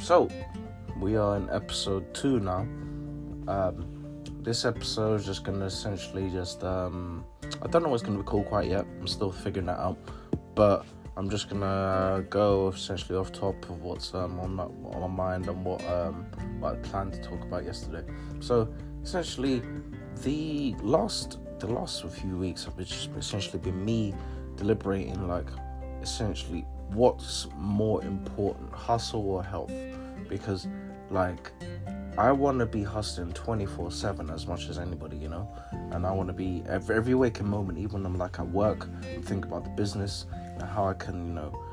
So, we are in episode two now. Um, this episode is just gonna essentially just um, I don't know what's gonna be called quite yet. I'm still figuring that out, but I'm just gonna go essentially off top of what's um, on my on my mind and what um, what I planned to talk about yesterday. So essentially, the last the last few weeks have just essentially been me deliberating like essentially what's more important, hustle or health, because like I want to be hustling 24 7 as much as anybody, you know? And I want to be every, every waking moment, even when I'm like at work, and think about the business and how I can, you know,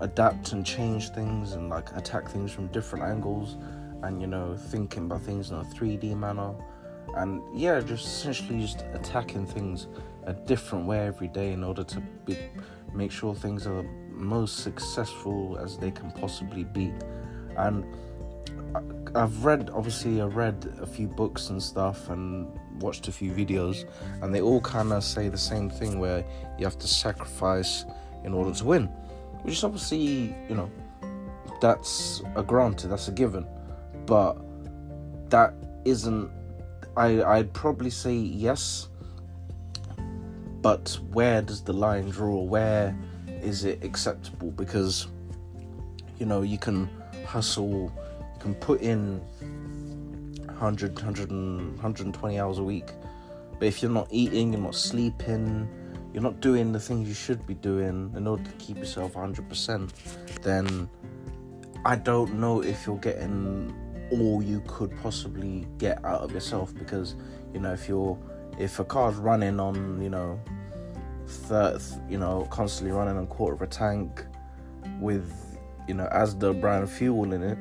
adapt and change things and like attack things from different angles and, you know, thinking about things in a 3D manner. And yeah, just essentially just attacking things a different way every day in order to be, make sure things are most successful as they can possibly be. And I've read, obviously, I read a few books and stuff and watched a few videos, and they all kind of say the same thing where you have to sacrifice in order to win, which is obviously, you know, that's a granted, that's a given, but that isn't. I I'd probably say yes, but where does the line draw? Where is it acceptable? Because you know you can hustle you can put in 100, 100 120 hours a week. But if you're not eating, you're not sleeping, you're not doing the things you should be doing in order to keep yourself 100%, then I don't know if you're getting all you could possibly get out of yourself because, you know, if you're if a car's running on, you know, third, you know, constantly running on quarter of a tank with, you know, Asda brand fuel in it,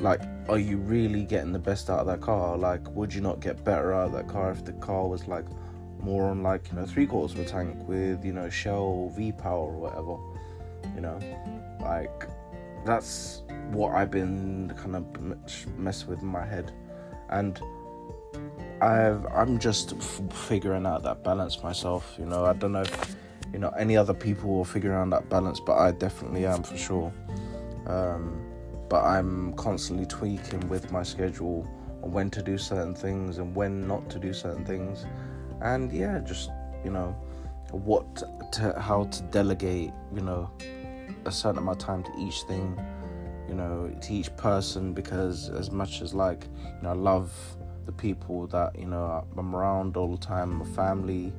like are you really getting the best out of that car? Like would you not get better out of that car if the car was like more on like you know three quarters of a tank with you know shell v power or whatever you know? Like that's what i've been kind of messing with in my head. And i've i'm just f- figuring out that balance myself you know. I don't know if you know any other people will figure out that balance but i definitely am for sure. Um but I'm constantly tweaking with my schedule on when to do certain things and when not to do certain things. And yeah, just, you know, what to, how to delegate, you know, a certain amount of time to each thing, you know, to each person. Because as much as like, you know, I love the people that, you know, I'm around all the time, my family,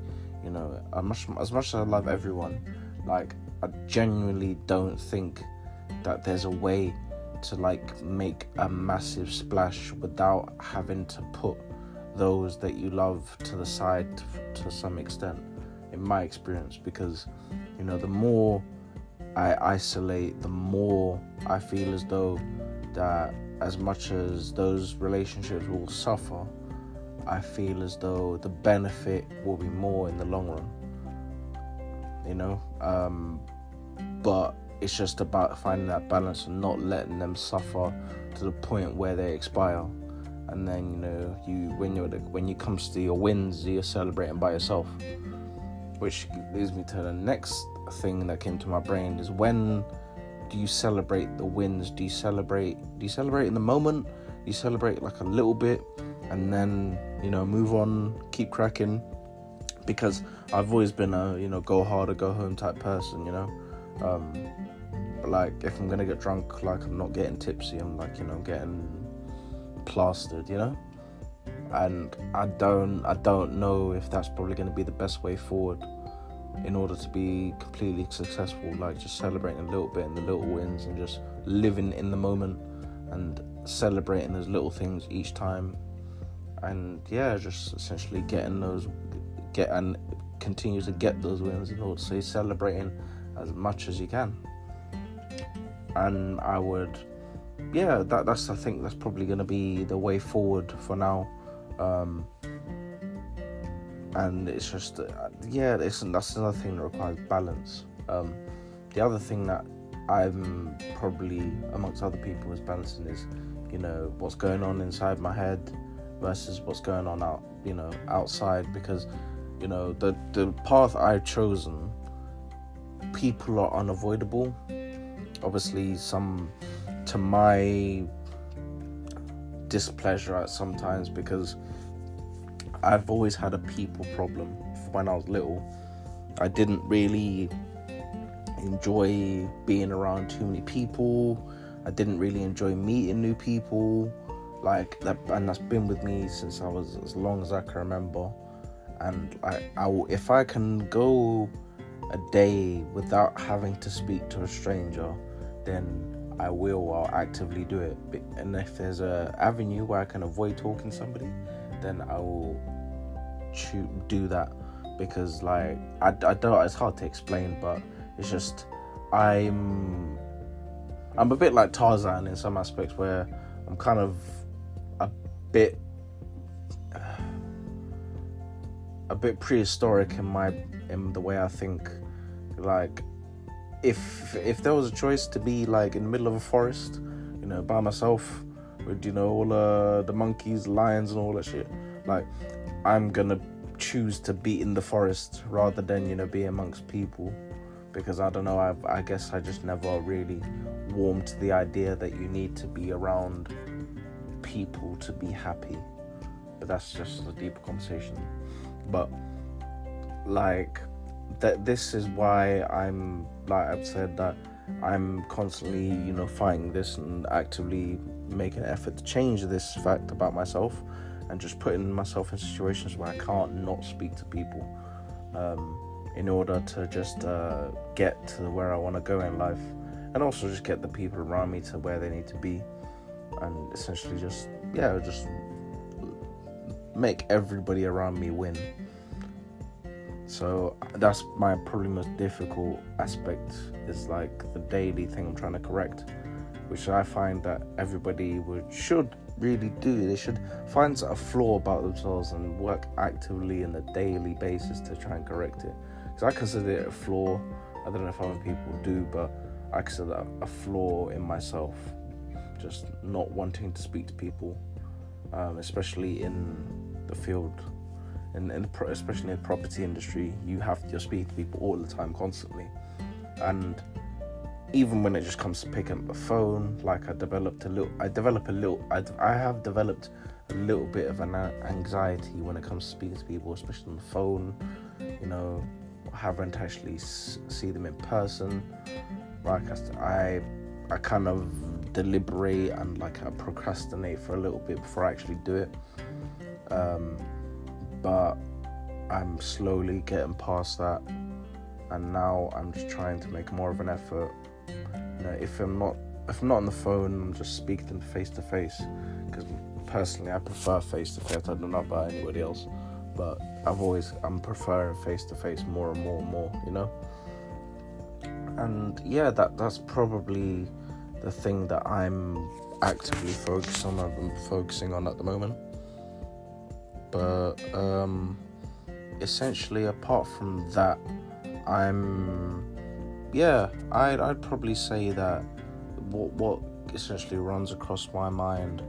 you know, as much, as much as I love everyone, like, I genuinely don't think that there's a way to like make a massive splash without having to put those that you love to the side to, to some extent in my experience. Because you know the more I isolate the more I feel as though that as much as those relationships will suffer I feel as though the benefit will be more in the long run you know um, but it's just about finding that balance and not letting them suffer to the point where they expire. And then you know you when you're when you comes to your wins, you're celebrating by yourself. Which leads me to the next thing that came to my brain is when do you celebrate the wins? Do you celebrate? Do you celebrate in the moment? Do you celebrate like a little bit, and then you know move on, keep cracking? Because I've always been a you know go hard or go home type person. You know, um, but like, if I'm gonna get drunk, like I'm not getting tipsy. I'm like, you know, getting plastered. You know, and I don't, I don't know if that's probably gonna be the best way forward in order to be completely successful. Like just celebrating a little bit in the little wins and just living in the moment and celebrating those little things each time. And yeah, just essentially getting those, get and continue to get those wins in order to so celebrating as much as you can and I would, yeah, that that's I think that's probably going to be the way forward for now. Um, and it's just, yeah, it's, that's another thing that requires balance. Um, the other thing that I'm probably amongst other people is balancing is, you know, what's going on inside my head versus what's going on out, you know, outside because, you know, the the path I've chosen, people are unavoidable obviously some to my displeasure at sometimes because I've always had a people problem when I was little. I didn't really enjoy being around too many people. I didn't really enjoy meeting new people. Like that, and that's been with me since I was as long as I can remember. And I, I if I can go a day without having to speak to a stranger, then I will. I'll actively do it. And if there's a avenue where I can avoid talking to somebody, then I will do that because like I, I don't. It's hard to explain, but it's just I'm I'm a bit like Tarzan in some aspects where I'm kind of a bit a bit prehistoric in my in the way I think. Like if if there was a choice to be like in the middle of a forest, you know, by myself with you know all uh, the monkeys, lions, and all that shit, like I'm gonna choose to be in the forest rather than you know be amongst people. Because I don't know I, I guess I just never really warmed to the idea that you need to be around people to be happy. But that's just a deeper conversation. But like that this is why I'm like I've said that I'm constantly you know fighting this and actively making an effort to change this fact about myself and just putting myself in situations where I can't not speak to people um, in order to just uh, get to where I want to go in life and also just get the people around me to where they need to be and essentially just yeah just make everybody around me win. So that's my probably most difficult aspect is like the daily thing i'm trying to correct which i find that everybody would should really do. They should find a flaw about themselves and work actively on a daily basis to try and correct it. Because i consider it a flaw. I don't know if other people do but i consider a flaw in myself. Just not wanting to speak to people um, especially in the field. And, and especially in the property industry, you have to speak to people all the time, constantly. And even when it just comes to picking up the phone, like I developed a little, I develop a little, I, I have developed a little bit of an anxiety when it comes to speaking to people, especially on the phone. You know, having to actually see them in person. Like I, I kind of deliberate and like I procrastinate for a little bit before I actually do it. Um, but I'm slowly getting past that, and now I'm just trying to make more of an effort. Know, if I'm not if I'm not on the phone, I'm just speaking to them face to face. Because personally, I prefer face to face. I don't know about anybody else, but I've always I'm preferring face to face more and more and more. You know, and yeah, that that's probably the thing that I'm actively focused on. I'm focusing on at the moment but um, essentially, apart from that, I'm yeah, I'd I'd probably say that what what essentially runs across my mind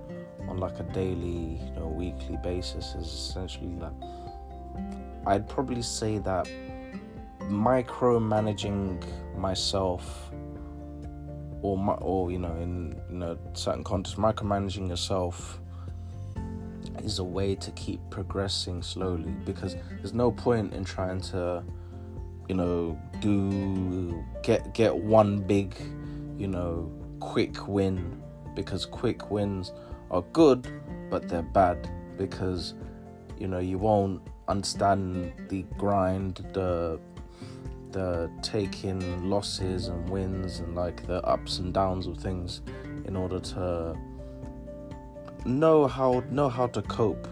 on like a daily, you know, weekly basis is essentially that I'd probably say that micromanaging myself or my, or you know in you know certain context micromanaging yourself is a way to keep progressing slowly because there's no point in trying to you know do get get one big you know quick win. Because quick wins are good but they're bad. Because you know you won't understand the grind the the taking losses and wins and like the ups and downs of things in order to know how know how to cope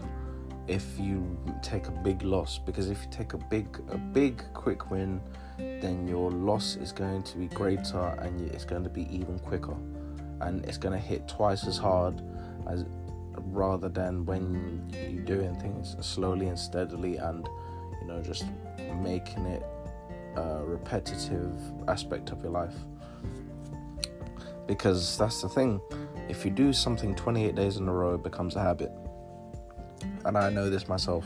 if you take a big loss because if you take a big a big quick win then your loss is going to be greater and it's going to be even quicker and it's going to hit twice as hard as rather than when you're doing things slowly and steadily and you know just making it a repetitive aspect of your life because that's the thing if you do something 28 days in a row, it becomes a habit. And I know this myself.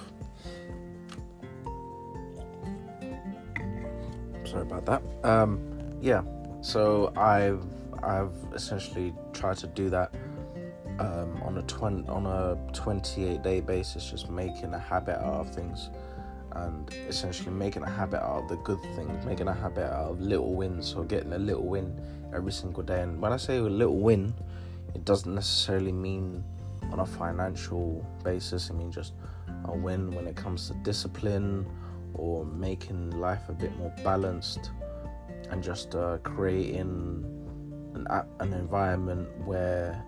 Sorry about that. Um, yeah, so I've I've essentially tried to do that um, on a twen- on a 28 day basis, just making a habit out of things and essentially making a habit out of the good things, making a habit out of little wins, or getting a little win every single day. And when I say a little win, it doesn't necessarily mean on a financial basis, I mean, just a win when it comes to discipline or making life a bit more balanced and just uh, creating an, an environment where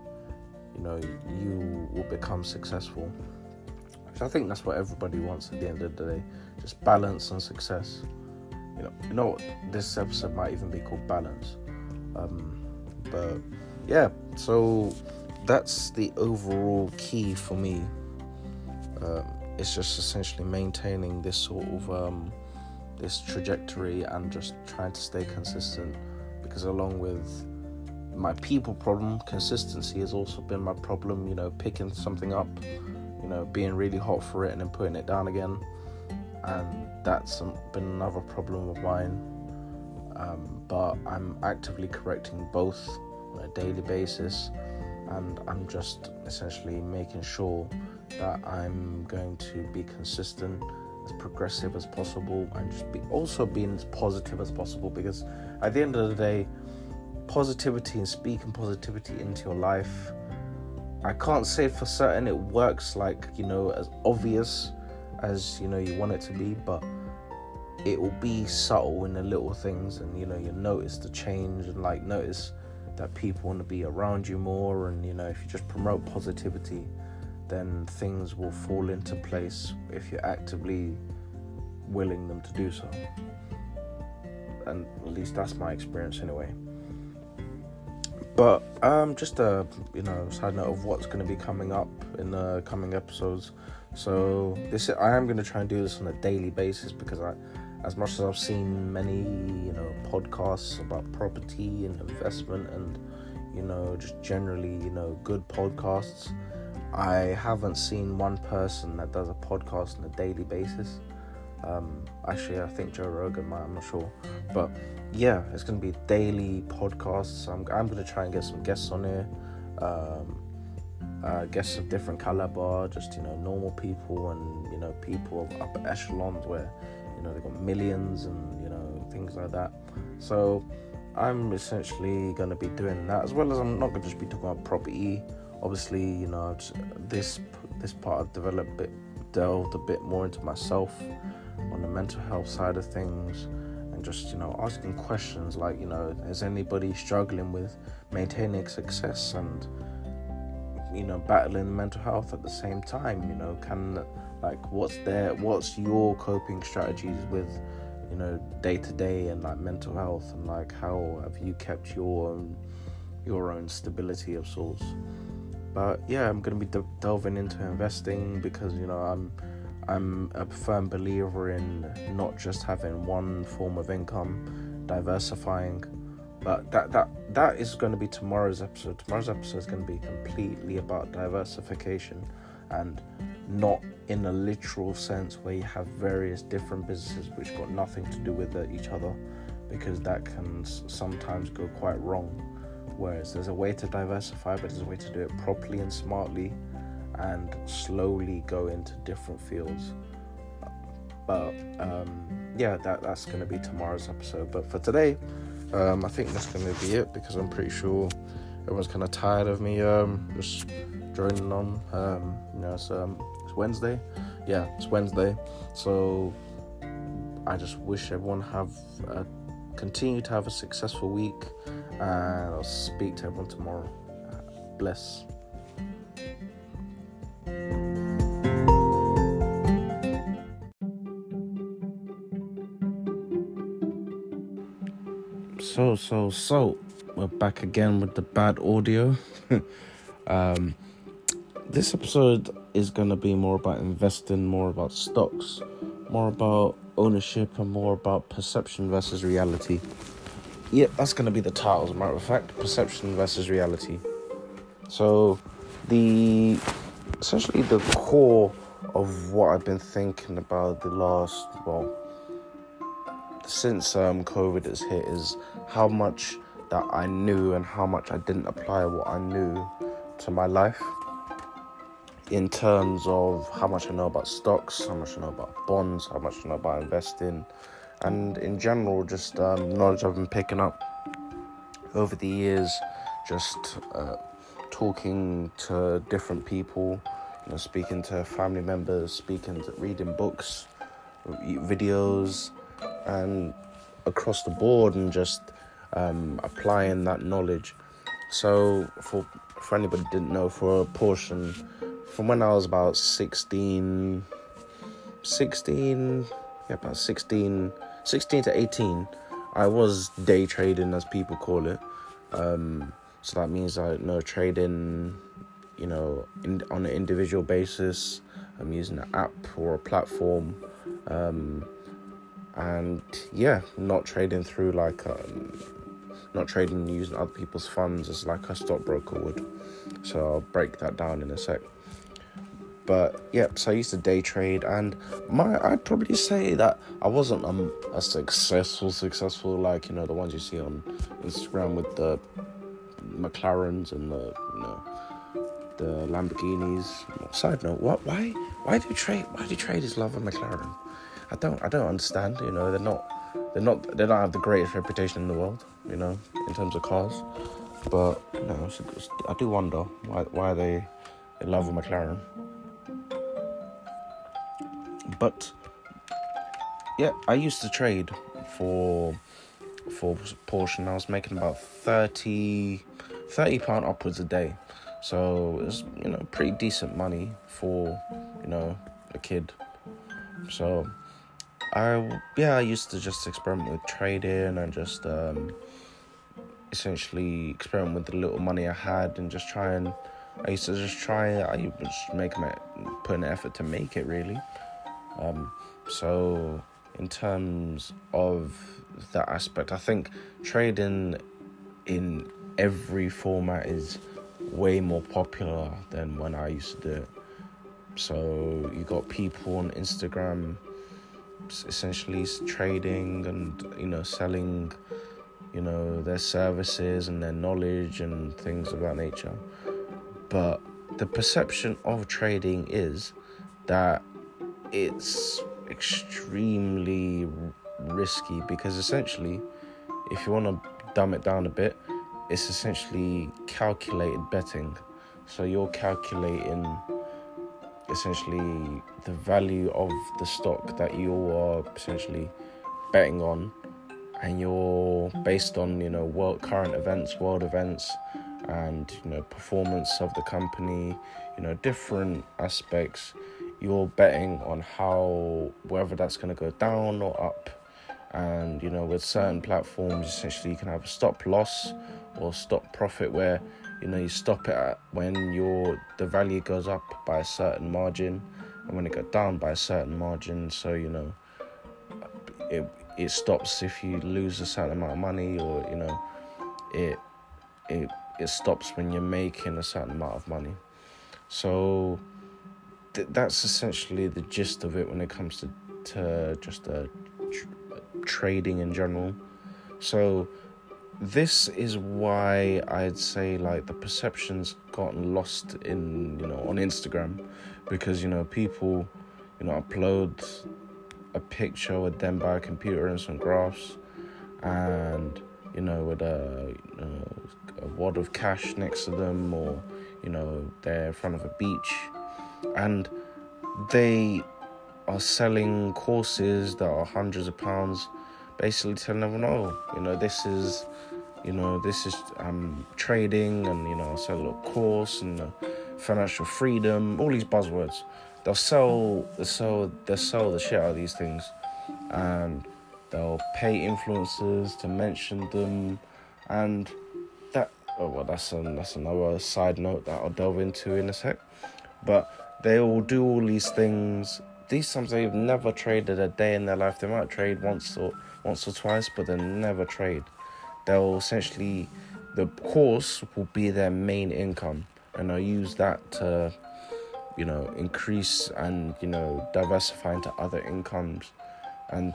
you know you will become successful I think that's what everybody wants at the end of the day, just balance and success. You know, you know, this episode might even be called balance. Um, but yeah, so that's the overall key for me. Um, it's just essentially maintaining this sort of um, this trajectory and just trying to stay consistent. Because along with my people problem, consistency has also been my problem. You know, picking something up you know, being really hot for it and then putting it down again. And that's been another problem of mine. Um, but I'm actively correcting both on a daily basis, and I'm just essentially making sure that I'm going to be consistent, as progressive as possible, and just be also being as positive as possible. Because at the end of the day, positivity and speaking positivity into your life I can't say for certain it works like, you know, as obvious as, you know, you want it to be, but it will be subtle in the little things and, you know, you notice the change and like notice that people want to be around you more and, you know, if you just promote positivity, then things will fall into place if you're actively willing them to do so. And at least that's my experience anyway. But um, just a you know side note of what's going to be coming up in the coming episodes. So this I am going to try and do this on a daily basis because I, as much as I've seen many you know podcasts about property and investment and you know just generally you know good podcasts, I haven't seen one person that does a podcast on a daily basis. Um, actually, I think Joe Rogan might. I'm not sure, but yeah, it's gonna be daily podcasts. I'm I'm gonna try and get some guests on here, um, uh, guests of different caliber, just you know normal people and you know people of upper echelons where you know they've got millions and you know things like that. So I'm essentially gonna be doing that as well as I'm not gonna just be talking about property. Obviously, you know this this part I've developed a bit delved a bit more into myself on the mental health side of things and just you know asking questions like you know is anybody struggling with maintaining success and you know battling mental health at the same time you know can like what's their what's your coping strategies with you know day to day and like mental health and like how have you kept your own your own stability of sorts but yeah i'm going to be de- delving into investing because you know i'm I'm a firm believer in not just having one form of income, diversifying. But that that that is going to be tomorrow's episode. Tomorrow's episode is going to be completely about diversification, and not in a literal sense where you have various different businesses which got nothing to do with each other, because that can sometimes go quite wrong. Whereas there's a way to diversify, but there's a way to do it properly and smartly and slowly go into different fields. But um, yeah, that that's going to be tomorrow's episode. But for today, um, I think that's going to be it because I'm pretty sure everyone's kind of tired of me um, just joining on. Um, you know, it's, um, it's Wednesday. Yeah, it's Wednesday. So I just wish everyone have a, continue to have a successful week, and I'll speak to everyone tomorrow. Bless. So, so, so, we're back again with the bad audio. um, this episode is going to be more about investing, more about stocks, more about ownership, and more about perception versus reality. Yep, that's going to be the title, as a matter of fact perception versus reality. So, the essentially the core of what I've been thinking about the last, well, since um, COVID has hit is how much that I knew and how much I didn't apply what I knew to my life in terms of how much I know about stocks, how much I know about bonds, how much I know about investing, and in general, just um, knowledge I've been picking up over the years, just uh, talking to different people, you know, speaking to family members, speaking to reading books, videos, and across the board, and just um, applying that knowledge. So, for for anybody didn't know, for a portion from when I was about 16, 16, yeah, about 16, 16 to 18, I was day trading, as people call it. Um, so that means I know trading, you know, in, on an individual basis. I'm using an app or a platform. Um, and yeah, not trading through like um, not trading using other people's funds as like a stockbroker would. So I'll break that down in a sec. But yep, so I used to day trade, and my I'd probably say that I wasn't um, a successful, successful like you know the ones you see on Instagram with the McLarens and the you know the Lamborghinis. Side note: What? Why? Why do trade? Why do traders love a McLaren? I don't. I don't understand. You know, they're not. They're not. They don't have the greatest reputation in the world. You know, in terms of cars. But you know, I do wonder why why they they love a McLaren. But yeah, I used to trade for for portion. I was making about 30 30 pound upwards a day. So it's you know pretty decent money for you know a kid. So I yeah I used to just experiment with trading and just um, essentially experiment with the little money I had and just try and I used to just try I make my put an effort to make it really. Um, so, in terms of that aspect, I think trading in every format is way more popular than when I used to do it. So, you got people on Instagram essentially trading and you know selling you know their services and their knowledge and things of that nature but the perception of trading is that it's extremely risky because essentially, if you want to dumb it down a bit, it's essentially calculated betting. So you're calculating essentially the value of the stock that you are essentially betting on and you're based on you know world current events world events and you know performance of the company you know different aspects you're betting on how whether that's going to go down or up. And you know, with certain platforms, essentially you can have a stop loss or stop profit where you know you stop it at when your the value goes up by a certain margin and when it goes down by a certain margin. So you know, it it stops if you lose a certain amount of money or you know, it it it stops when you're making a certain amount of money. So th- that's essentially the gist of it when it comes to to just uh, tr- trading in general. So this is why I'd say like the perception's gotten lost in you know on Instagram because you know people you know upload a picture with them by a computer and some graphs and you know with a, you know, a wad of cash next to them or you know they're in front of a beach and they are selling courses that are hundreds of pounds, basically telling everyone, oh, you know, this is, you know, this is um, trading, and you know, I'll sell a course and uh, financial freedom, all these buzzwords. They'll sell, they'll sell, they'll sell the shit out of these things, and they'll pay influencers to mention them, and that. Oh well, that's an, that's another side note that I'll delve into in a sec, but they will do all these things. These times they've never traded a day in their life. They might trade once or once or twice, but they never trade. They'll essentially the course will be their main income, and they'll use that to, you know, increase and you know diversify into other incomes, and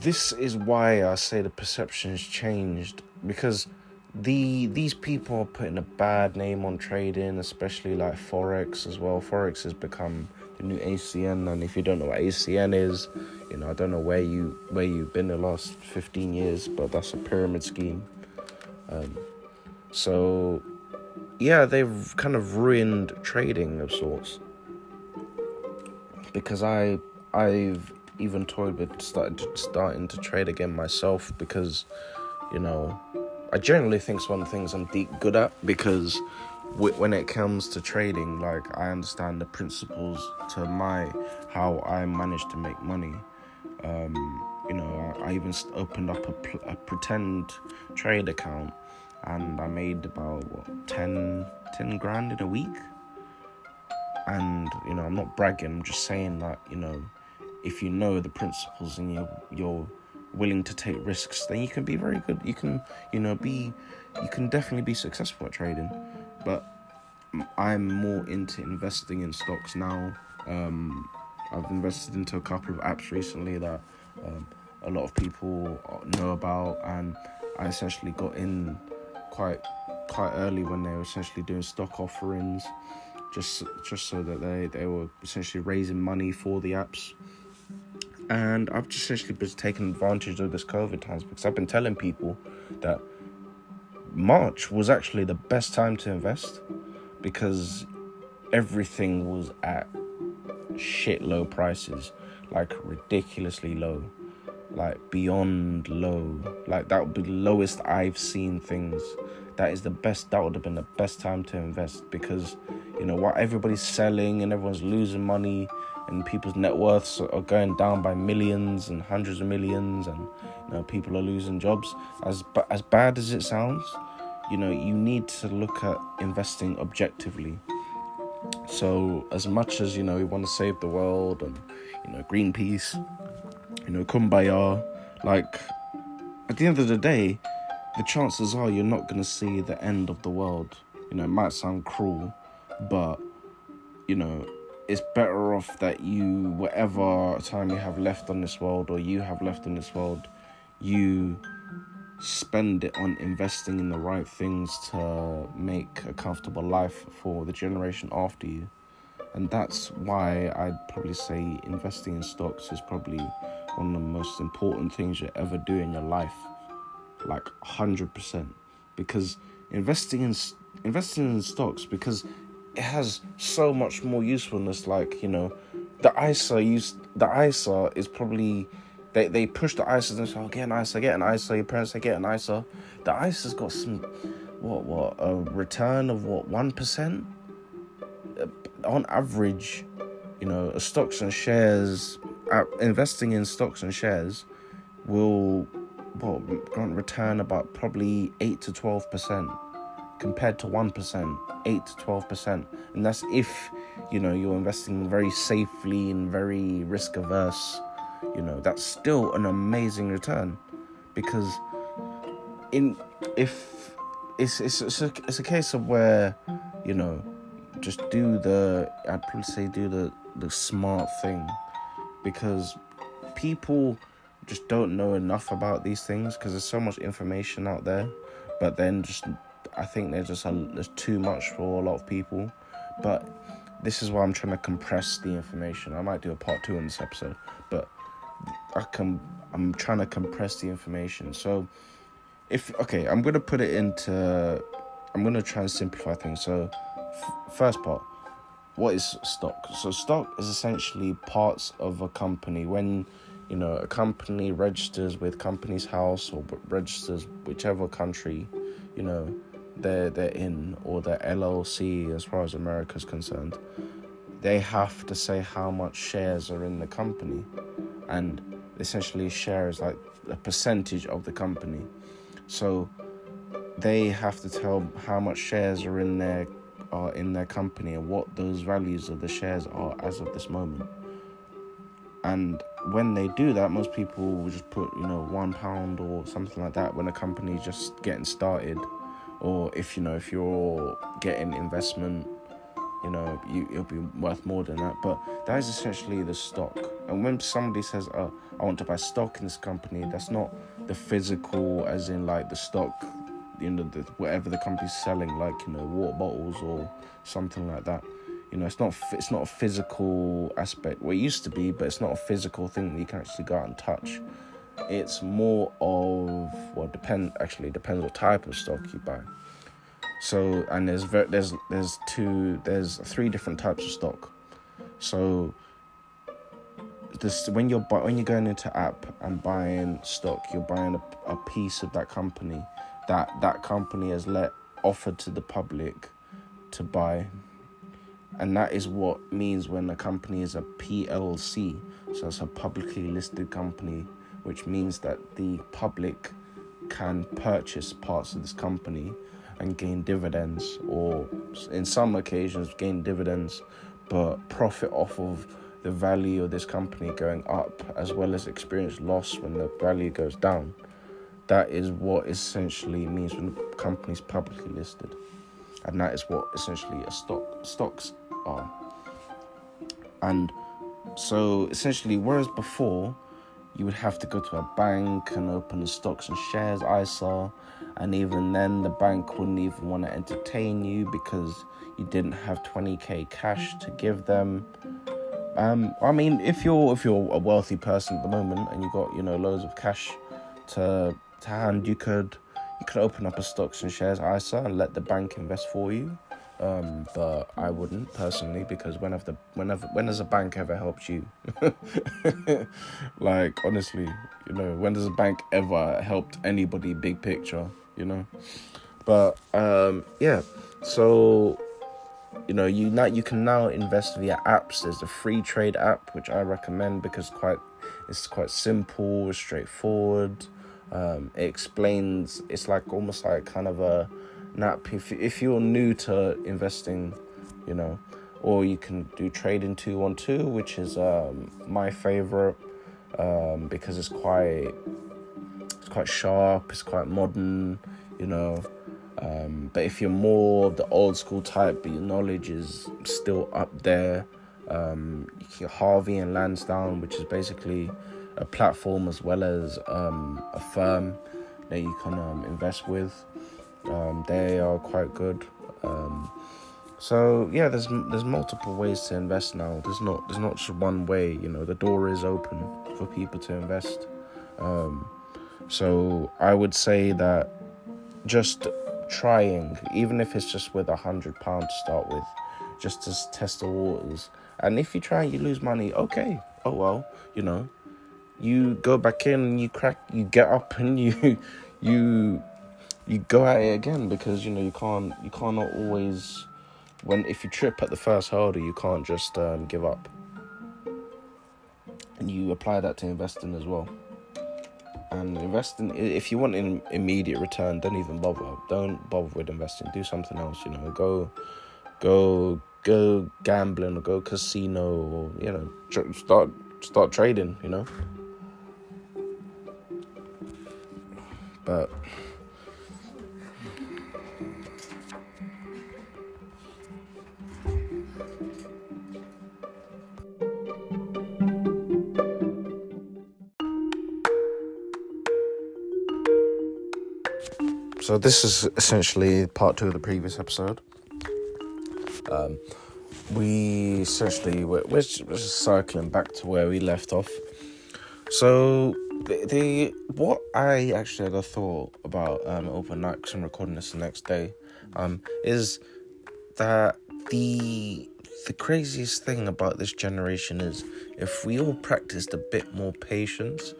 this is why I say the perception has changed because the these people are putting a bad name on trading, especially like forex as well. Forex has become the new ACN, and if you don't know what ACN is, you know I don't know where you where you've been the last fifteen years, but that's a pyramid scheme. Um, so yeah, they've kind of ruined trading of sorts because I I've even toyed with starting to, starting to trade again myself because you know I generally think it's one of the things I'm deep good at because when it comes to trading, like I understand the principles to my how I manage to make money. Um, you know, I, I even opened up a, a, pretend trade account and I made about what 10, 10 grand in a week. And you know, I'm not bragging. I'm just saying that you know, if you know the principles and you you're willing to take risks, then you can be very good. You can you know be you can definitely be successful at trading. But I'm more into investing in stocks now. Um, I've invested into a couple of apps recently that um, a lot of people know about, and I essentially got in quite quite early when they were essentially doing stock offerings, just just so that they they were essentially raising money for the apps. And I've just essentially been taking advantage of this COVID times because I've been telling people that March was actually the best time to invest because everything was at shit low prices, like ridiculously low like beyond low. Like that would be the lowest I've seen things. That is the best. That would have been the best time to invest because you know what everybody's selling and everyone's losing money and people's net worths are going down by millions and hundreds of millions and you know people are losing jobs. As as bad as it sounds, you know you need to look at investing objectively. So as much as you know we want to save the world and you know Greenpeace you know, kumbaya. Like, at the end of the day, the chances are you're not going to see the end of the world. You know, it might sound cruel, but, you know, it's better off that you, whatever time you have left on this world or you have left on this world, you spend it on investing in the right things to make a comfortable life for the generation after you. And that's why I'd probably say investing in stocks is probably one of the most important things you ever do in your life like 100% because investing in investing in stocks because it has so much more usefulness like you know the ISA used the ISA is probably they, they push the ISA and say, oh, get an ISA, get an ISA. Your parents say, get an ISA. The ISA's got some, what, what, a return of what, 1%? Uh, on average, you know, stocks and shares uh, investing in stocks and shares will well, grant return about probably 8 to 12% compared to 1%, 8 to 12%. And that's if, you know, you're investing very safely and very risk averse. You know, that's still an amazing return because in if it's it's it's a, it's a case of where, you know, just do the I'd probably say do the the smart thing because people just don't know enough about these things because there's so much information out there but then just i think there's just a, there's too much for a lot of people but this is why i'm trying to compress the information i might do a part two in this episode but i can i'm trying to compress the information so if okay i'm gonna put it into i'm gonna try and simplify things so f- first part what is stock? So stock is essentially parts of a company. When you know a company registers with Companies House or registers whichever country, you know they're they're in or their LLC as far as America is concerned, they have to say how much shares are in the company, and essentially shares like a percentage of the company. So they have to tell how much shares are in their are in their company and what those values of the shares are as of this moment. And when they do that, most people will just put, you know, one pound or something like that when a company is just getting started. Or if you know, if you're getting investment you know, you, it'll be worth more than that. But that is essentially the stock. And when somebody says, oh, I want to buy stock in this company, that's not the physical, as in like the stock, you know, the, whatever the company's selling, like, you know, water bottles or something like that. You know, it's not it's not a physical aspect. Well, it used to be, but it's not a physical thing that you can actually go out and touch. It's more of well, depend actually depends what type of stock you buy. So and there's ver- there's there's two there's three different types of stock. So this when you're bu- when you're going into app and buying stock, you're buying a, a piece of that company that that company has let offered to the public to buy. And that is what means when a company is a PLC. So it's a publicly listed company, which means that the public can purchase parts of this company and gain dividends, or in some occasions, gain dividends, but profit off of the value of this company going up as well as experience loss when the value goes down. That is what essentially means when the company is publicly listed. And that is what essentially a stock stocks are. And so essentially whereas before you would have to go to a bank and open the stocks and shares ISA and even then the bank wouldn't even want to entertain you because you didn't have 20k cash to give them um, I mean, if you're if you're a wealthy person at the moment and you got you know loads of cash to to hand, you could you could open up a stocks and shares ISA and let the bank invest for you. Um, but I wouldn't personally because whenever the whenever when has a bank ever helped you? like honestly, you know, when does a bank ever helped anybody big picture? You know, but um, yeah. So you know you now you can now invest via apps there's the Freetrade app which i recommend because quite it's quite simple straightforward um, it explains it's like almost like kind of a app if, if you're new to investing you know or you can do trading 212 which is um, my favorite um, because it's quite it's quite sharp it's quite modern you know um, but if you're more of the old school type, but your knowledge is still up there, um, Hargreaves Lansdown, which is basically a platform as well as um, a firm that you can um, invest with. Um, they are quite good. Um, so yeah, there's there's multiple ways to invest now. There's not there's not just one way. You know, the door is open for people to invest. so I would say that just trying, even if it's just with a hundred pounds to start with, just to test the waters. And if you try and you lose money, okay, oh well, you know, you go back in and you crack, you get up and you, you, you go at it again because you know you can't, you cannot always, when if you trip at the first hurdle, you can't just um, give up. And you apply that to investing as well. And investing if you want an immediate return don't even bother. Don't bother with investing. Do something else you know. Go go go gambling or go casino or you know start start trading you know. But So this is essentially part two of the previous episode. Um, we essentially we're, we're, just, we're, just, circling back to where we left off. So the, the what I actually had a thought about um, open because I'm recording this the next day um, is that the the craziest thing about this generation is if we all practiced a bit more patience,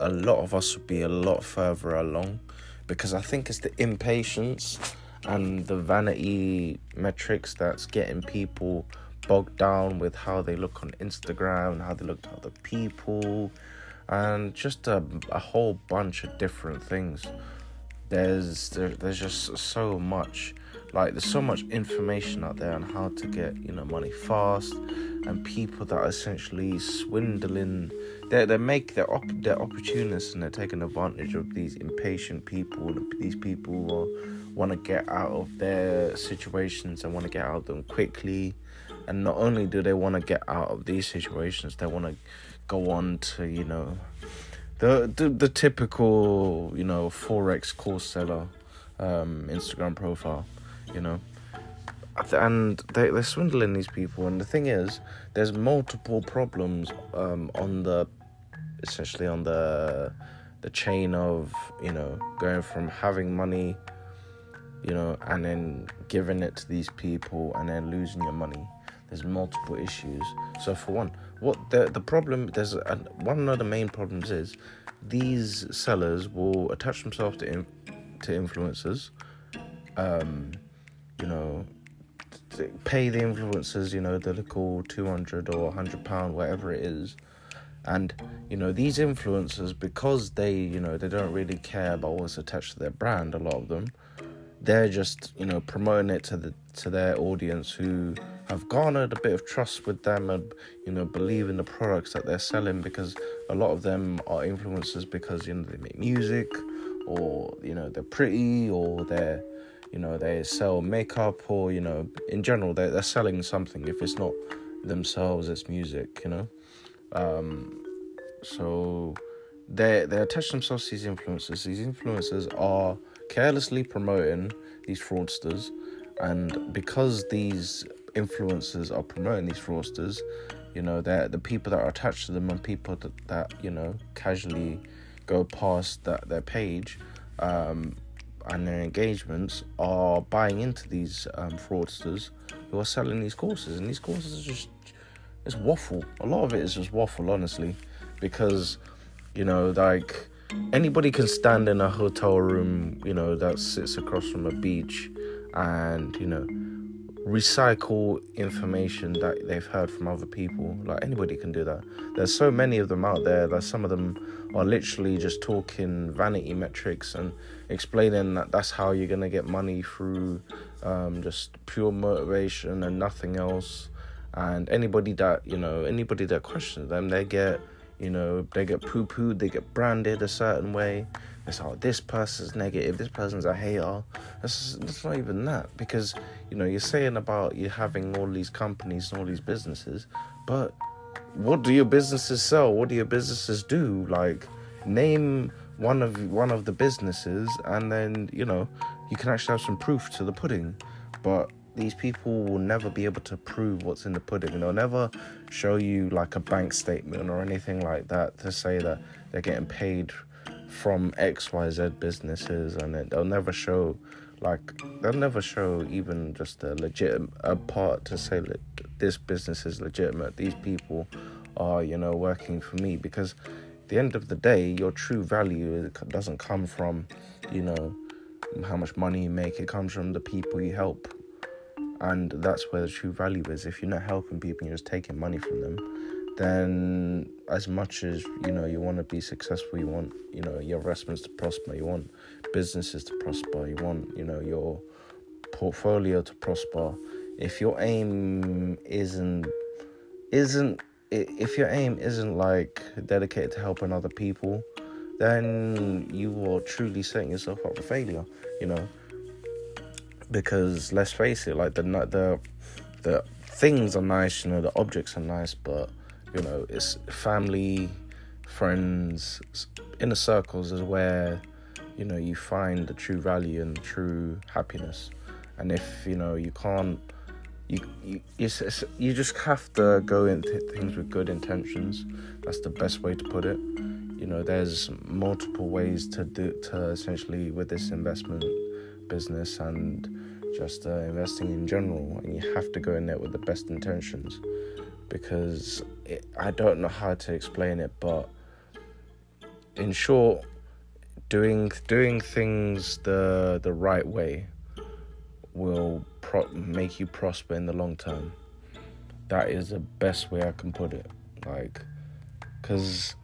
a lot of us would be a lot further along because I think it's the impatience and the vanity metrics that's getting people bogged down with how they look on Instagram, how they look to other people, and just a, a whole bunch of different things. There's there, there's just so much like there's so much information out there on how to get you know money fast and people that are essentially swindling they they make their op- they're opportunists and they're taking advantage of these impatient people these people want to get out of their situations and want to get out of them quickly and not only do they want to get out of these situations they want to go on to you know the the, the typical you know forex course seller um, Instagram profile, you know, and they they're swindling these people. And the thing is, there's multiple problems um, on the essentially on the the chain of you know going from having money you know and then giving it to these people and then losing your money. There's multiple issues. So for one what the the problem there's a, one of the main problems is these sellers will attach themselves to in, to influencers um you know pay the influencers you know the little 200 or 100 pound whatever it is and you know these influencers because they you know they don't really care about what's attached to their brand a lot of them they're just you know promoting it to the to their audience who have garnered a bit of trust with them and you know believe in the products that they're selling because a lot of them are influencers because you know they make music or you know they're pretty or they're you know they sell makeup or you know in general they're, they're selling something. If it's not themselves it's music you know um, so they they attach themselves to these influencers. These influencers are carelessly promoting these fraudsters. And because these influencers are promoting these fraudsters you know they're the people that are attached to them and people that, that you know casually go past that their page um, and their engagements are buying into these um, fraudsters who are selling these courses. And these courses are just it's waffle a lot of it is just waffle honestly because you know like anybody can stand in a hotel room, you know, that sits across from a beach and, you know, recycle information that they've heard from other people. Like anybody can do that. There's so many of them out there that some of them are literally just talking vanity metrics and explaining that that's how you're gonna get money through um, just pure motivation and nothing else. And anybody that you know, anybody that questions them, they get you know, they get poo pooed, they get branded a certain way. It's oh, this person's negative, this person's a hater. That's, that's not even that because, you know, you're saying about you having all these companies and all these businesses, but what do your businesses sell? What do your businesses do? Like, name one of one of the businesses and then you know you can actually have some proof to the pudding but these people will never be able to prove what's in the pudding. They'll never show you like a bank statement or anything like that to say that they're getting paid from XYZ businesses, and they'll never show like they'll never show even just a legit a part to say that this business is legitimate. These people are you know working for me because at the end of the day, your true value doesn't come from you know how much money you make. It comes from the people you help and that's where the true value is. If you're not helping people you're just taking money from them then as much as you know you want to be successful you want you know your investments to prosper you want businesses to prosper you want you know your portfolio to prosper. If your aim isn't isn't if your aim isn't like dedicated to helping other people then you are truly setting yourself up for failure you know because let's face it, like the the the things are nice, you know, the objects are nice, but you know, it's family, friends, inner circles is where you know you find the true value and true happiness. And if you know you can't, you you you just have to go into things with good intentions. That's the best way to put it. You know, there's multiple ways to do to essentially with this investment business and just uh, investing in general, and you have to go in there with the best intentions because it, I don't know how to explain it, but in short, doing doing things the the right way will pro- make you prosper in the long term. That is the best way I can put it. Like, because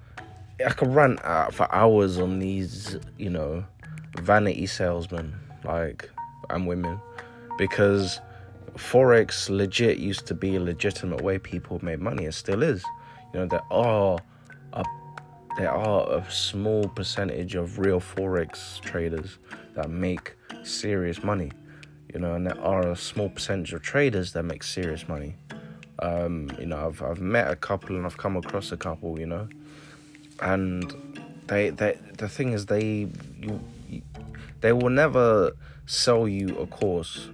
I could run out for hours on these, you know, vanity salesmen, like, and women because forex legit used to be a legitimate way people made money. It still is. You know, there are a there are a small percentage of real forex traders that make serious money. You know, and there are a small percentage of traders that make serious money. Um, you know, I've I've met a couple and I've come across a couple. You know, and they they the thing is they you, they will never sell you a course.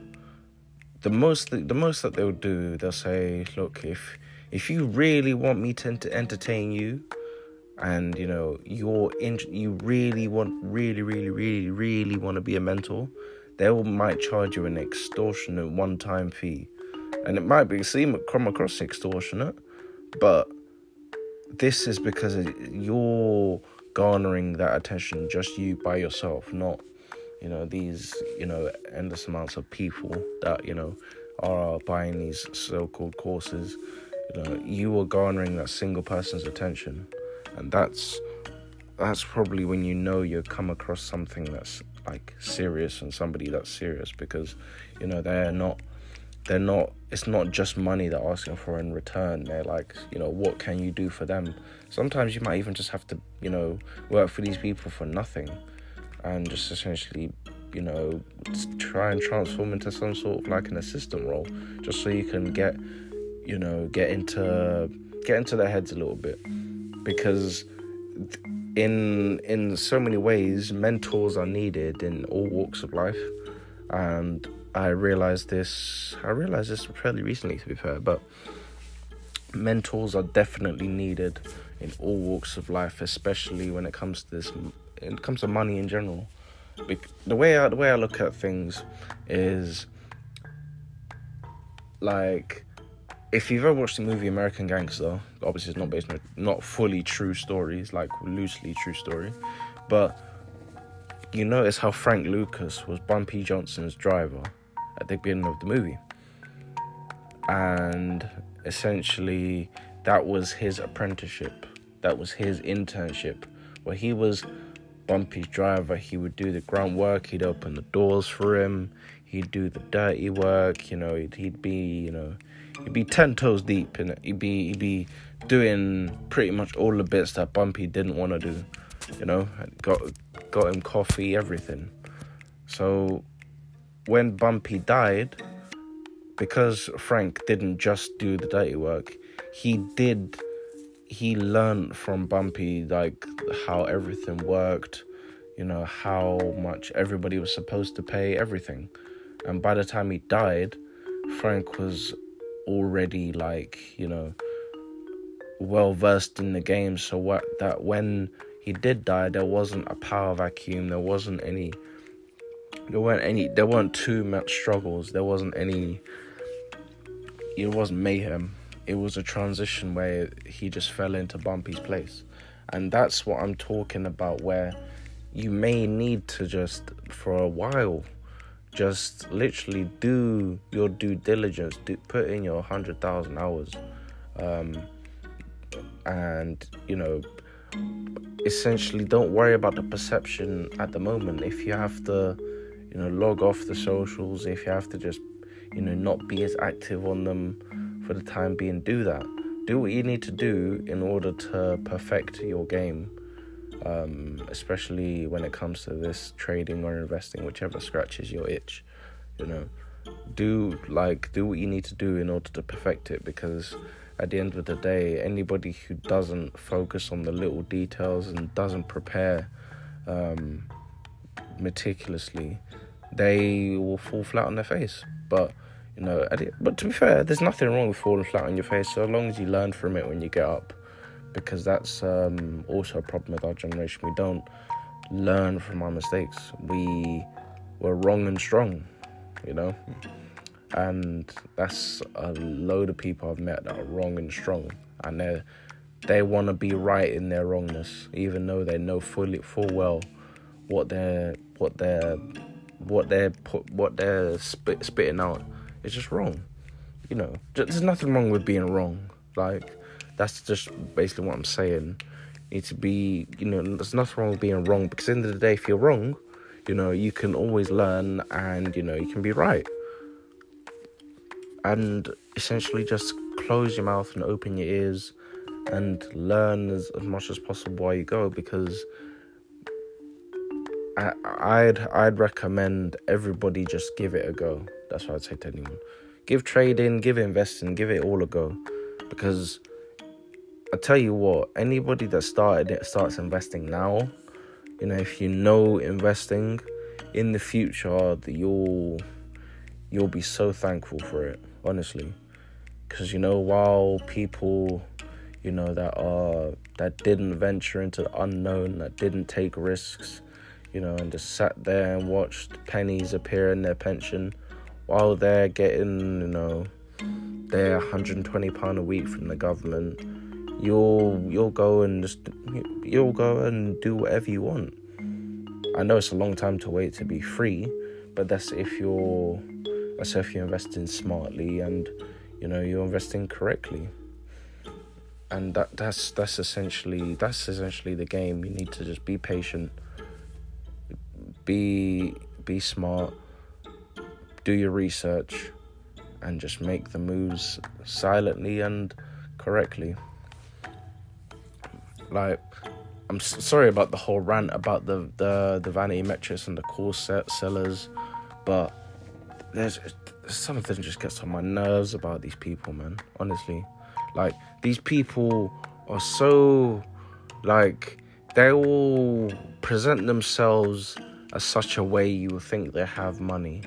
The most the most that they'll do, they'll say, look, if if you really want me to entertain you, and you know you're in, you really want, really, really, really, really want to be a mentor, they will, might charge you an extortionate one-time fee, and it might be seem come across extortionate, but this is because you're garnering that attention just you by yourself, not you know these you know endless amounts of people that you know are buying these so-called courses. You know you are garnering that single person's attention. And that's that's probably when you know you come across something that's like serious and somebody that's serious because you know they're not they're not it's not just money they're asking for in return. They're like you know what can you do for them? Sometimes you might even just have to you know work for these people for nothing and just essentially, you know, try and transform into some sort of like an assistant role, just so you can get, you know, get into get into their heads a little bit, because in in so many ways, mentors are needed in all walks of life, and I realized this. I realized this fairly recently, to be fair, but mentors are definitely needed in all walks of life, especially when it comes to this it comes to money in general. The way I, the way I look at things is like if you've ever watched the movie American Gangster, obviously it's not based on not fully true stories, like loosely true story, but you notice how Frank Lucas was Bumpy Johnson's driver at the beginning of the movie, and essentially that was his apprenticeship, that was his internship, where he was Bumpy's driver. He would do the grunt work. He'd open the doors for him. He'd do the dirty work. You know, he'd, he'd be, you know, he'd be ten toes deep it. He'd be, he'd be doing pretty much all the bits that Bumpy didn't want to do. You know, got got him coffee, everything. So when Bumpy died, because Frank didn't just do the dirty work, he did he learned from Bumpy like how everything worked, you know, how much everybody was supposed to pay, everything. And by the time he died, Frank was already like, you know, well versed in the game. So what that when he did die there wasn't a power vacuum, there wasn't any there weren't any there weren't too much struggles, there wasn't any it wasn't mayhem it was a transition where he just fell into Bumpy's place. And that's what I'm talking about, where you may need to just, for a while, just literally do your due diligence, do, put in your 100,000 hours. Um, and, you know, essentially don't worry about the perception at the moment. If you have to, you know, log off the socials, if you have to just, you know, not be as active on them, for the time being, do that. Do what you need to do in order to perfect your game, um, especially when it comes to this trading or investing, whichever scratches your itch. You know, do like do what you need to do in order to perfect it because at the end of the day, anybody who doesn't focus on the little details and doesn't prepare um, meticulously, they will fall flat on their face. But you know, but to be fair, there's nothing wrong with falling flat on your face so long as you learn from it when you get up. Because that's um, also a problem with our generation. We don't learn from our mistakes. We were wrong and strong, you know? And that's a load of people I've met that are wrong and strong. And they they want to be right in their wrongness, even though they know fully full well what they're what they're what they're put, what they're spit, spitting out it's just wrong. You know, there's nothing wrong with being wrong. Like, that's just basically what I'm saying. You need to be, you know, there's nothing wrong with being wrong because, at the end of the day, if you're wrong, you know, you can always learn and, you know, you can be right. and essentially just close your mouth and open your ears and learn as, as much as possible while you go because I, I'd I'd recommend everybody just give it a go. That's what I'd say to anyone. Give trading, give investing, give it all a go. Because I tell you what, anybody that started it starts investing now, you know, if you know investing in the future that you'll you'll be so thankful for it, honestly. Cause you know, while people, you know, that are that didn't venture into the unknown, that didn't take risks, you know, and just sat there and watched pennies appear in their pension while they're getting, you know, their 120 pound a week from the government, you'll you'll go and just you'll go and do whatever you want. I know it's a long time to wait to be free, but that's if you're that's if you're investing smartly and you know you're investing correctly. And that that's that's essentially that's essentially the game. You need to just be patient be be smart, do your research, and just make the moves silently and correctly. Like, I'm sorry about the whole rant about the the, the vanity metrics and the corset sellers, but there's something just gets on my nerves about these people, man. Honestly, like these people are so like they all present themselves as such a way you would think they have money.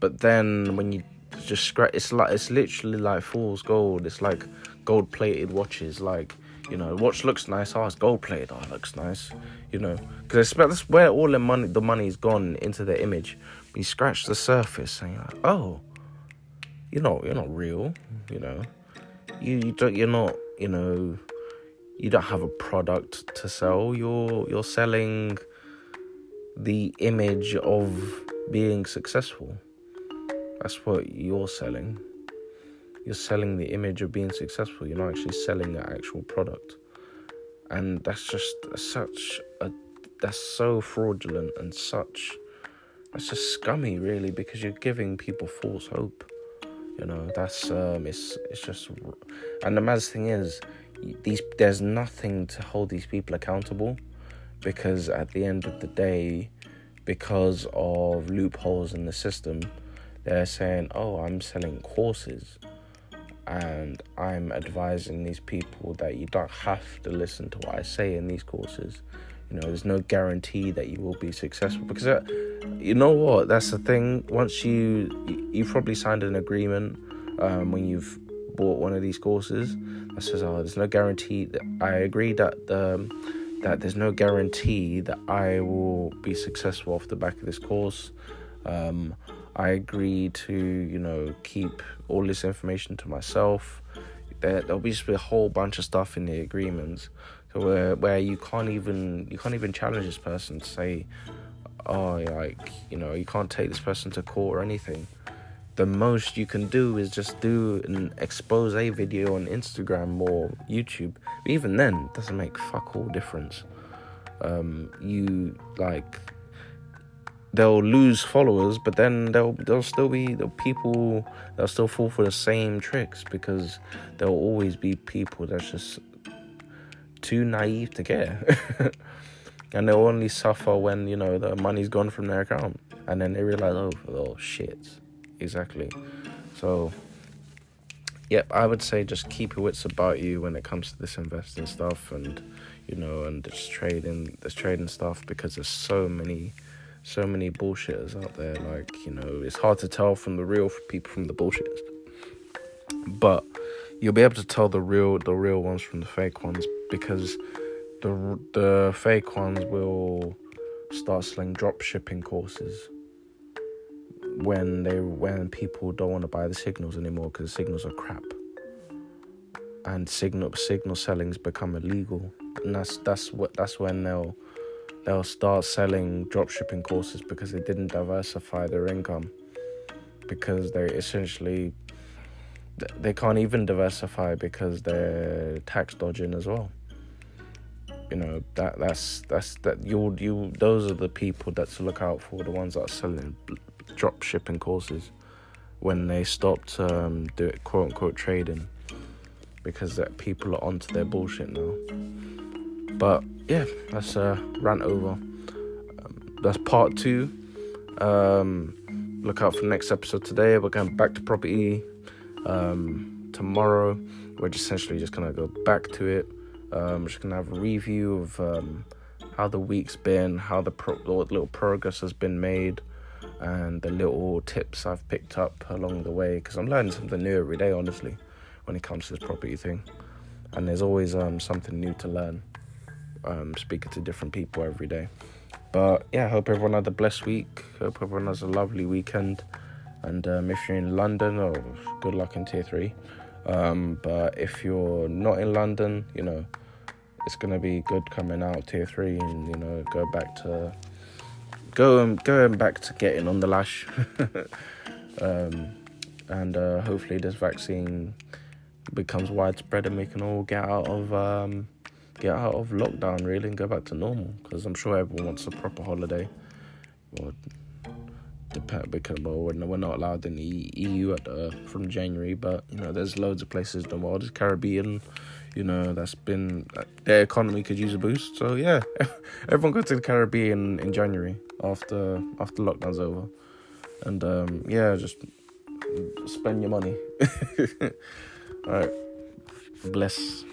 But then when you just scratch, it's like it's literally like fool's gold. It's like gold plated watches. Like you know, watch looks nice. Oh, it's gold plated. Oh, looks nice. You know, because that's where all the money the money's gone into the image. You scratch the surface and you're like, oh, you're not you're not real. You know, you you don't you're not you know you don't have a product to sell. You're you're selling the image of being successful. That's what you're selling. You're selling the image of being successful. You're not actually selling an actual product. And that's just such a that's so fraudulent and such that's just scummy really because you're giving people false hope. You know, that's um it's it's just and the mad thing is these there's nothing to hold these people accountable because at the end of the day, because of loopholes in the system, they're saying, Oh, I'm selling courses and I'm advising these people that you don't have to listen to what I say in these courses. You know, there's no guarantee that you will be successful because uh, you know what? That's the thing. Once you you've probably signed an agreement um, when you've bought one of these courses that says, "Oh, there's no guarantee." That I agree that the that there's no guarantee that I will be successful off the back of this course. Um, I agree to, you know, keep all this information to myself. There, there'll be just a whole bunch of stuff in the agreements, where where you can't even you can't even challenge this person to say, oh, like you know, you can't take this person to court or anything the most you can do is just do an expose video on Instagram or YouTube. Even then, it doesn't make fuck all difference. Um, you like they'll lose followers, but then they'll they'll still be the people they'll still fall for the same tricks because there'll always be people that's just too naive to care. and they'll only suffer when, you know, the money's gone from their account. And then they realize, oh, oh shit exactly. So, yep, I would say just keep your wits about you when it comes to this investing stuff and you know and this trading this trading stuff because there's so many so many bullshitters out there like you know it's hard to tell from the real people from the bullshitters. But you'll be able to tell the real the real ones from the fake ones because the the fake ones will start selling drop shipping courses when they when people don't want to buy the signals anymore because signals are crap. And signal signal selling's become illegal. And that's that's what that's when they'll they'll start selling dropshipping courses because they didn't diversify their income because they essentially they can't even diversify because they're tax dodging as well you know that that's that's that you you those are the people that to look out for the ones that are selling drop shipping courses when they stopped um, do it quote unquote trading because that people are onto their bullshit now. But yeah, that's a rant over. Um, that's part two. Um, look out for the next episode today. We're going back to property. Um, tomorrow, we're just essentially just gonna go back to it. Um, we're just gonna have a review of um, how the week's been, how the pro- little progress has been made, and the little tips I've picked up along the way. Because I'm learning something new every day, honestly, when it comes to this property thing. And there's always um, something new to learn. Um, speaking to different people every day. But yeah, hope everyone had a blessed week. Hope everyone has a lovely weekend. And um, if you're in London, oh, good luck in tier three. Um, but if you're not in London, you know, it's gonna be good coming out tier three and you know go back to going going back to getting on the lash. um, and uh, hopefully this vaccine becomes widespread and we can all get out of um, get out of lockdown really and go back to normal because I'm sure everyone wants a proper holiday. Well, depend because well we're, not allowed in the EU at the, from January, but you know there's loads of places in the world, the Caribbean, you know that's been their economy could use a boost. So yeah, everyone go to the Caribbean in January after after lockdown's over, and um, yeah, just spend your money. All right, bless.